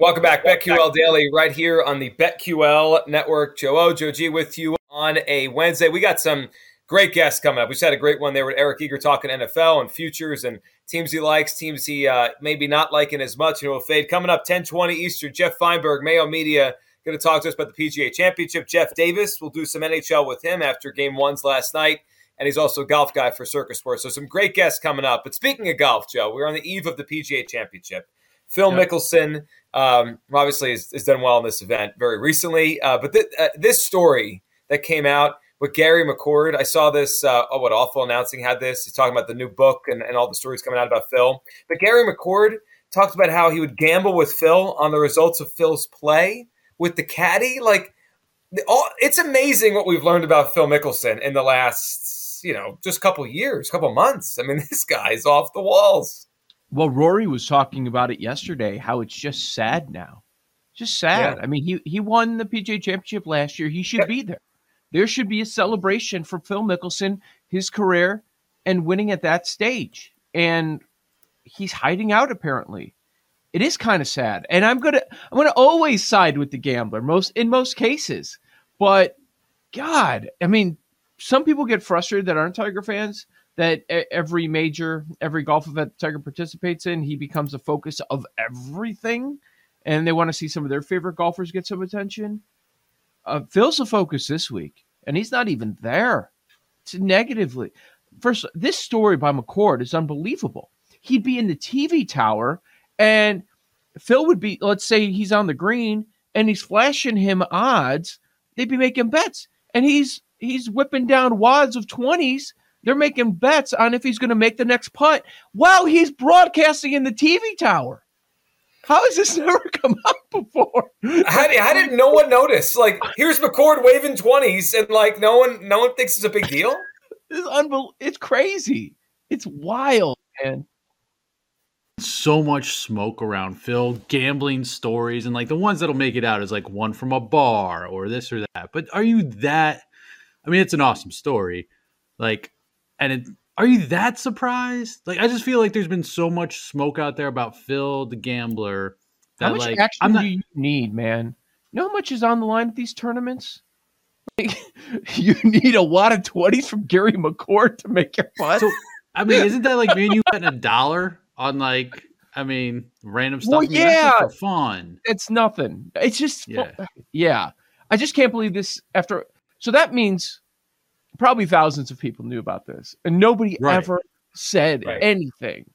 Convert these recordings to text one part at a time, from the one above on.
Welcome back, BetQL Daily, right here on the BetQL Network. Joe O, Joe G with you on a Wednesday. We got some great guests coming up. We just had a great one there with Eric Eager talking NFL and futures and teams he likes, teams he uh, maybe not liking as much. You know, fade coming up 10:20 Eastern. Jeff Feinberg, Mayo Media, going to talk to us about the PGA Championship. Jeff Davis, we'll do some NHL with him after Game Ones last night, and he's also a golf guy for Circa Sports. So some great guests coming up. But speaking of golf, Joe, we're on the eve of the PGA Championship. Phil yep. Mickelson um, obviously has, has, done well in this event very recently. Uh, but th- uh, this story that came out with Gary McCord, I saw this. Uh, oh, what awful announcing had this. He's talking about the new book and, and all the stories coming out about Phil. But Gary McCord talked about how he would gamble with Phil on the results of Phil's play with the caddy. Like, all, it's amazing what we've learned about Phil Mickelson in the last, you know, just a couple years, couple months. I mean, this guy's off the walls. Well, Rory was talking about it yesterday, how it's just sad now. Just sad. Yeah. I mean, he, he won the PGA championship last year. He should yeah. be there. There should be a celebration for Phil Mickelson, his career, and winning at that stage. And he's hiding out apparently. It is kind of sad. And I'm gonna I'm gonna always side with the gambler, most in most cases. But God, I mean, some people get frustrated that aren't Tiger fans that every major, every golf event Tiger participates in, he becomes the focus of everything, and they want to see some of their favorite golfers get some attention. Uh, Phil's the focus this week, and he's not even there. It's negatively. First, this story by McCord is unbelievable. He'd be in the TV tower, and Phil would be, let's say he's on the green, and he's flashing him odds. They'd be making bets, and he's he's whipping down wads of twenties they're making bets on if he's going to make the next putt while he's broadcasting in the TV tower. How has this never come up before? How, did, how did no one notice? Like, here's McCord waving twenties, and like no one, no one thinks it's a big deal. it's unbel- It's crazy. It's wild, man. So much smoke around Phil, gambling stories, and like the ones that'll make it out is like one from a bar or this or that. But are you that? I mean, it's an awesome story. Like, and it, are you that surprised? Like, I just feel like there's been so much smoke out there about Phil the gambler. That, how much like, action not, do you need, man? You know how much is on the line at these tournaments? Like, you need a lot of twenties from Gary McCord to make your fun. So, I mean, isn't that like me and you betting a dollar on like I mean, random stuff. Well, I mean, yeah, for fun. It's nothing. It's just yeah. yeah. I just can't believe this. After so that means probably thousands of people knew about this, and nobody right. ever said right. anything.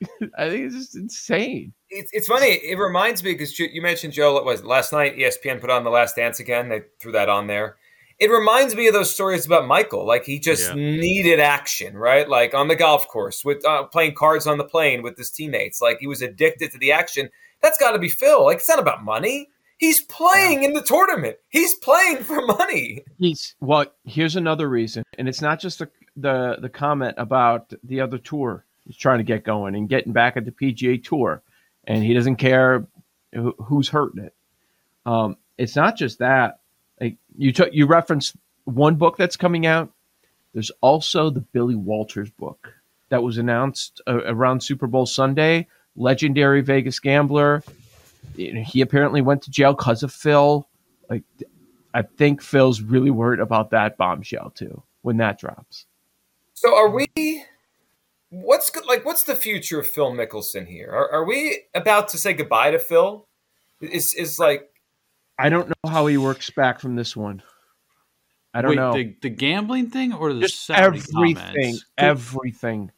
I think it's just insane. It's, it's funny. It reminds me because you mentioned Joe. It was last night. ESPN put on the Last Dance again. They threw that on there. It reminds me of those stories about Michael. Like he just yeah. needed action, right? Like on the golf course with uh, playing cards on the plane with his teammates. Like he was addicted to the action. That's got to be Phil. Like it's not about money. He's playing in the tournament. He's playing for money. He's well. Here's another reason, and it's not just the the, the comment about the other tour he's trying to get going and getting back at the PGA Tour, and he doesn't care who, who's hurting it. Um, it's not just that. Like you took you referenced one book that's coming out. There's also the Billy Walters book that was announced uh, around Super Bowl Sunday. Legendary Vegas gambler he apparently went to jail because of Phil. Like, I think Phil's really worried about that bombshell too when that drops. So, are we? What's like? What's the future of Phil Mickelson here? Are, are we about to say goodbye to Phil? Is is like? I don't know how he works back from this one. I don't Wait, know. the, the gambling thing or the Just everything, comments? everything.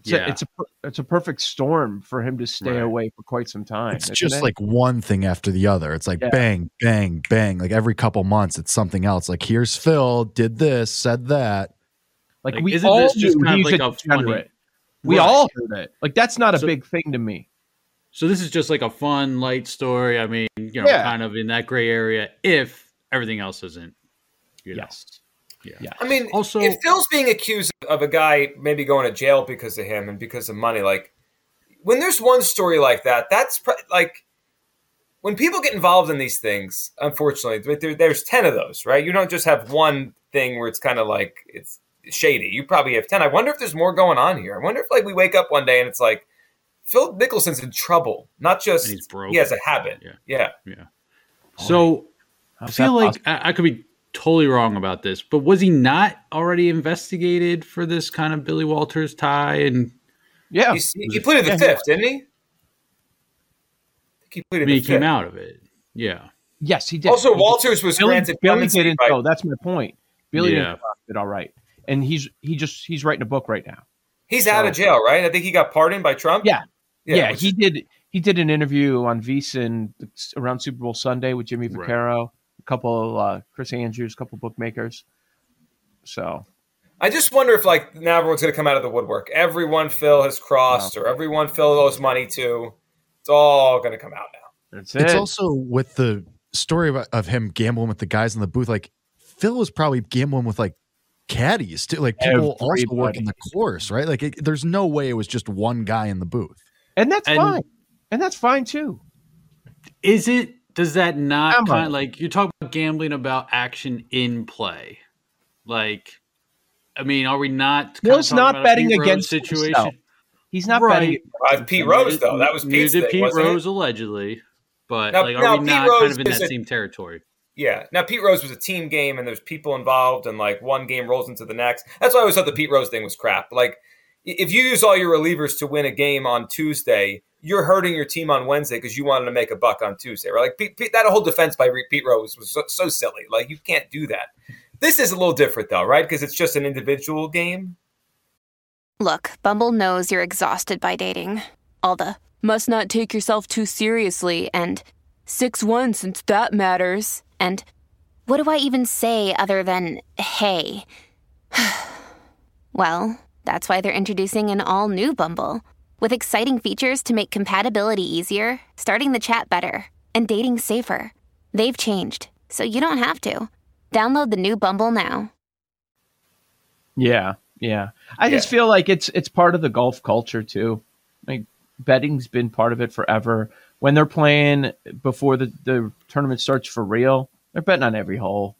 It's, Yeah. a, it's a it's a perfect storm for him to stay Right. away for quite some time. It's just it? like one thing after the other. It's like Yeah. bang, bang, bang. Like every couple months, it's something else. Like here's Phil, did this, said that. like, like, we isn't all this just knew kind he's of like a a funny- degenerate. We Right. all heard it. Like that's not a So- big thing to me. So this is just like a fun, light story. I mean, you know, Yeah. kind of in that gray area if everything else isn't. You know. Yes. Yeah. Yeah. I mean, Also- if Phil's being accused of a guy maybe going to jail because of him and because of money, like when there's one story like that, that's pr- like when people get involved in these things. Unfortunately, there, there's ten of those, right? You don't just have one thing where it's kind of like it's shady. You probably have ten. I wonder if there's more going on here. I wonder if like we wake up one day and it's like Phil Mickelson's in trouble, not just he's broke. he has a habit. Yeah. yeah. Yeah. So I feel like I, I could be totally wrong about this, but was he not already investigated for this kind of Billy Walters tie? And Yeah. He, he pleaded the Yeah, fifth, didn't he? I think he I mean, the he came fifth. out of it. Yeah. Yes, he did. Also, He did. Walters was Billy, granted Billy clemency didn't by- though. That's my point. Billy Yeah. didn't all right, and he's he just he's writing a book right now. He's out of jail, right? I think he got pardoned by Trump. Yeah. Yeah, which he is- did. He did an interview on VSiN around Super Bowl Sunday with Jimmy Right. Vaccaro, a couple, uh, Chris Andrews, a couple bookmakers. So I just wonder if like now everyone's going to come out of the woodwork. Everyone Phil has crossed, or everyone Phil owes money to. It's all going to come out now. that's it. It's also with the story of, of him gambling with the guys in the booth. Like Phil was probably gambling with like caddies too, like people also Everybody. working the course, right? Like it, there's no way it was just one guy in the booth. and that's And- fine. And that's fine too. Is it? Does that not Come kind of like you talk about gambling about action in play? Like, I mean, are we not? kinda not betting Pete Rose against himself. He's not betting. Uh, Pete Rose though, that was Pete's thing, Pete wasn't it? Rose allegedly, but Now- like, are now, we Pete not Rose kind of in that a- same territory? Yeah. Now Pete Rose was a team game, and there's people involved, and like one game rolls into the next. That's why I always thought the Pete Rose thing was crap. Like if you use all your relievers to win a game on Tuesday, you're hurting your team on Wednesday because you wanted to make a buck on Tuesday, right? Like that whole defense by Pete Rose was so, so silly. Like you can't do that. This is a little different though, right? Because it's just an individual game. Look, Bumble knows you're exhausted by dating. All the must not take yourself too seriously and 6 1 since that matters. And what do I even say other than hey? well, that's why they're introducing an all new Bumble with exciting features to make compatibility easier, starting the chat better, and dating safer. They've changed, so you don't have to. Download the new Bumble now. Yeah, yeah. I just feel like it's it's part of the golf culture too. Like betting's been part of it forever. When they're playing before the, the tournament starts for real, they're betting on every hole.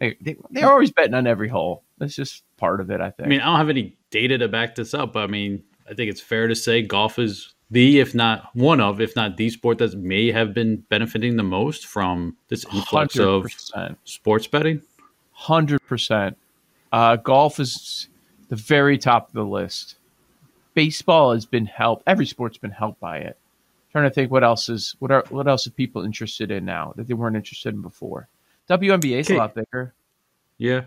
They, they they're always betting on every hole. That's just part of it. I think. I mean, I don't have any data to back this up, but I mean, I think it's fair to say golf is the, if not one of, if not the sport that may have been benefiting the most from this influx hundred of sports betting. Hundred percent. Uh, golf is the very top of the list. Baseball has been helped. Every sport's been helped by it. trying to think what else is what are what else are people interested in now that they weren't interested in before. WNBA is a lot bigger. Yeah.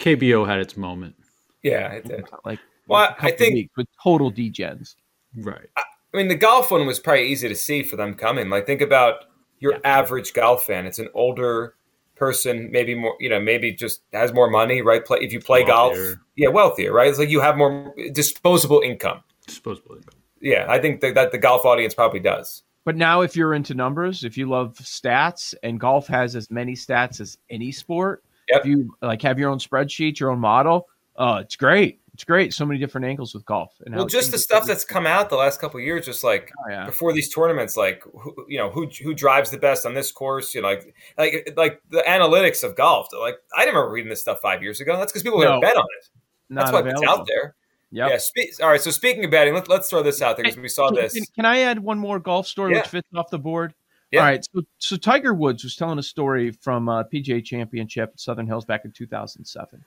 KBO had its moment. Yeah, it did. Like Well, a I couple think- weeks with total degens. Right. I mean, the golf one was probably easy to see for them coming. Like, think about your average golf fan. It's an older person, maybe more, you know, maybe just has more money, right? Play if you play golf, yeah, wealthier, right? It's like you have more disposable income. Disposable income. Yeah, I think that, that the golf audience probably does. But now, if you're into numbers, if you love stats, and golf has as many stats as any sport, Yep. if you like have your own spreadsheet, your own model, uh, it's great. It's great. So many different angles with golf. And Well, just the stuff that's come out the last couple of years, just like Oh, yeah. before these tournaments, like who, you know who who drives the best on this course, you know, like like like the analytics of golf. Like I didn't remember reading this stuff five years ago. That's because people No. never bet on it. That's why it's out there. Yep. Yeah. Spe- all right. So speaking of betting, let, let's throw this out there because we saw this. Can, can I add one more golf story Yeah. which fits off the board? Yeah. All right. So, so Tiger Woods was telling a story from uh, PGA Championship at Southern Hills back in 2007,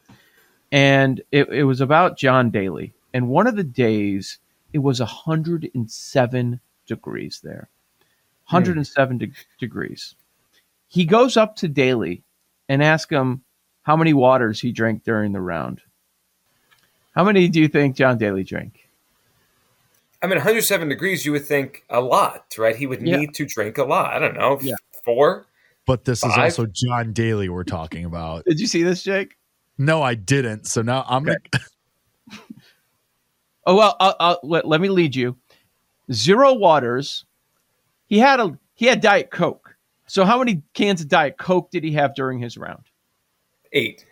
and it, it was about John Daly. And one of the days, it was 107 degrees there, 107 de- degrees. He goes up to Daly and asks him how many waters he drank during the round. How many do you think John Daly drank? I mean, 107 degrees, you would think a lot, right? He would Yeah. need to drink a lot. I don't know, Yeah. four. But this is also John Daly we're talking about. Did you see this, Jake? No, I didn't. So now I'm gonna Oh well, I'll, I'll, let, let me lead you. Zero waters. He had a he had Diet Coke. So how many cans of Diet Coke did he have during his round? Eight.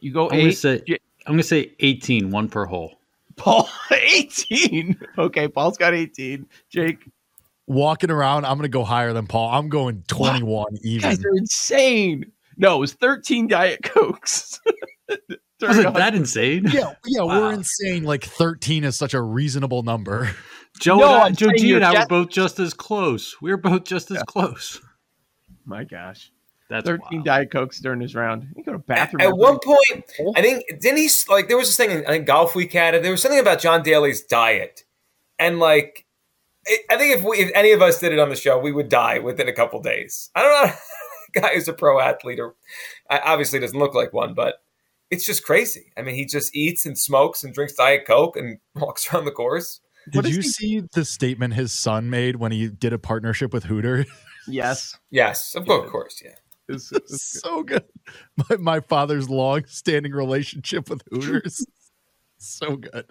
You go I'm gonna eight. say I'm gonna say 18, one per hole. Paul eighteen. Okay, Paul's got eighteen. Jake, walking around. I'm gonna go higher than Paul. I'm going 21 you even. guys are insane. No, it was thirteen Diet Cokes. Was a it that insane? Yeah, yeah, Wow. we're insane. Like 13 is such a reasonable number. Joe, No, and I, Joe G you're and I were both just as close. We were both just as close. My gosh, That's thirteen wild. Diet Cokes during his round. You go to At, bathroom at every- one point, I think didn't he like there was this thing I think golf week had it. There was something about John Daly's diet, and like it, I think if we if any of us did it on the show, we would die within a couple days. I don't know, guy who's a pro athlete or obviously doesn't look like one, but it's just crazy. I mean, he just eats and smokes and drinks diet coke and walks around the course. Did you he- see the statement his son made when he did a partnership with Hooter? yes, Yes, of course, of course, yeah. It's- it's- so good. My, my father's long-standing relationship with Hooters. so good.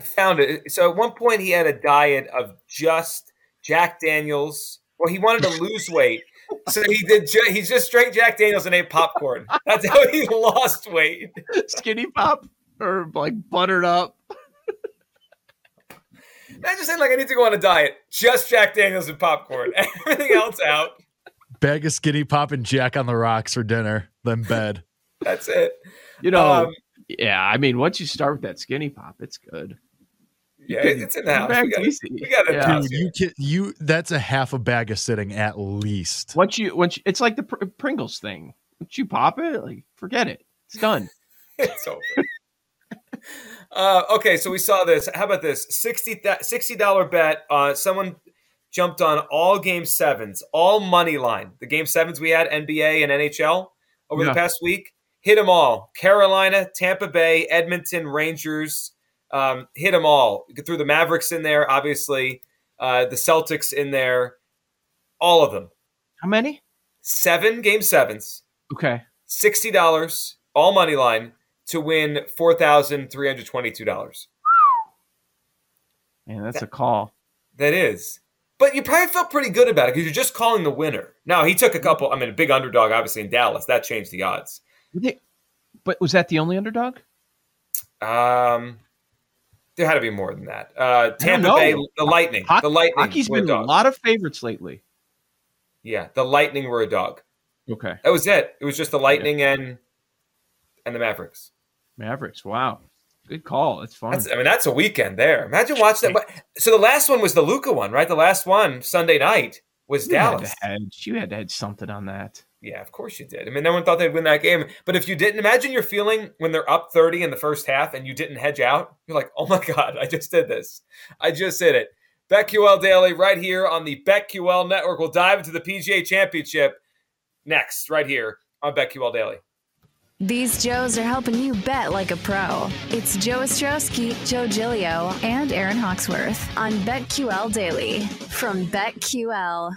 I found it. So at one point, he had a diet of just Jack Daniels. Well, he wanted to lose weight, so he did. Ju- he just straight Jack Daniels and ate popcorn. That's how he lost weight. skinny pop or like buttered up. I just saying like, "I need to go on a diet, just Jack Daniels and popcorn, everything else out." Bag of skinny pop and Jack on the rocks for dinner, then bed. That's it. You know, Um, yeah. I mean, once you start with that skinny pop, it's good. Yeah, it's in the house. We Bag's got, we got it in the Yeah. house. Dude, you can you that's a half a bag of sitting at least. Once you, once you, it's like the Pr- Pringles thing. Once you pop it, like forget it. It's done. it's over. uh, okay, so we saw this. How about this? 60 dollar bet. Uh, someone jumped on all game sevens, all money line. The game sevens we had NBA and NHL over Yeah. the past week. Hit them all. Carolina, Tampa Bay, Edmonton, Rangers. Um, hit them all. You threw the Mavericks in there, obviously. Uh, the Celtics in there. All of them. How many? Seven game sevens. Okay. sixty dollars, all money line, to win four thousand three hundred twenty-two dollars. Man, that's a call. That is, but you probably felt pretty good about it because you're just calling the winner. Now he took a couple. I mean, a big underdog, obviously in Dallas, that changed the odds. But was that the only underdog? Um, there had to be more than that. Uh, Tampa. Bay, the Lightning, the Lightning Hockey's a been a dog. lot of favorites lately. Yeah, the Lightning were a dog. Okay. That was it. It was just the Lightning and and the Mavericks. Mavericks. Wow. Good call. It's fun. That's, I mean, that's a weekend there. Imagine watching that. So the last one was the Luka one, right? The last one Sunday night was you had Dallas. to hedge. You had to hedge something on that. Yeah, of course you did. I mean, no one thought they'd win that game. But if you didn't, imagine your feeling when they're up 30 in the first half and you didn't hedge out. You're like, oh my God, I just did this. I just did it. BetQL Daily right here on the BetQL Network. We'll dive into the PGA Championship next, right here on BetQL Daily. These Joes are helping you bet like a pro. It's Joe Ostrowski, Joe Giglio, and Aaron Hawksworth on BetQL Daily from BetQL.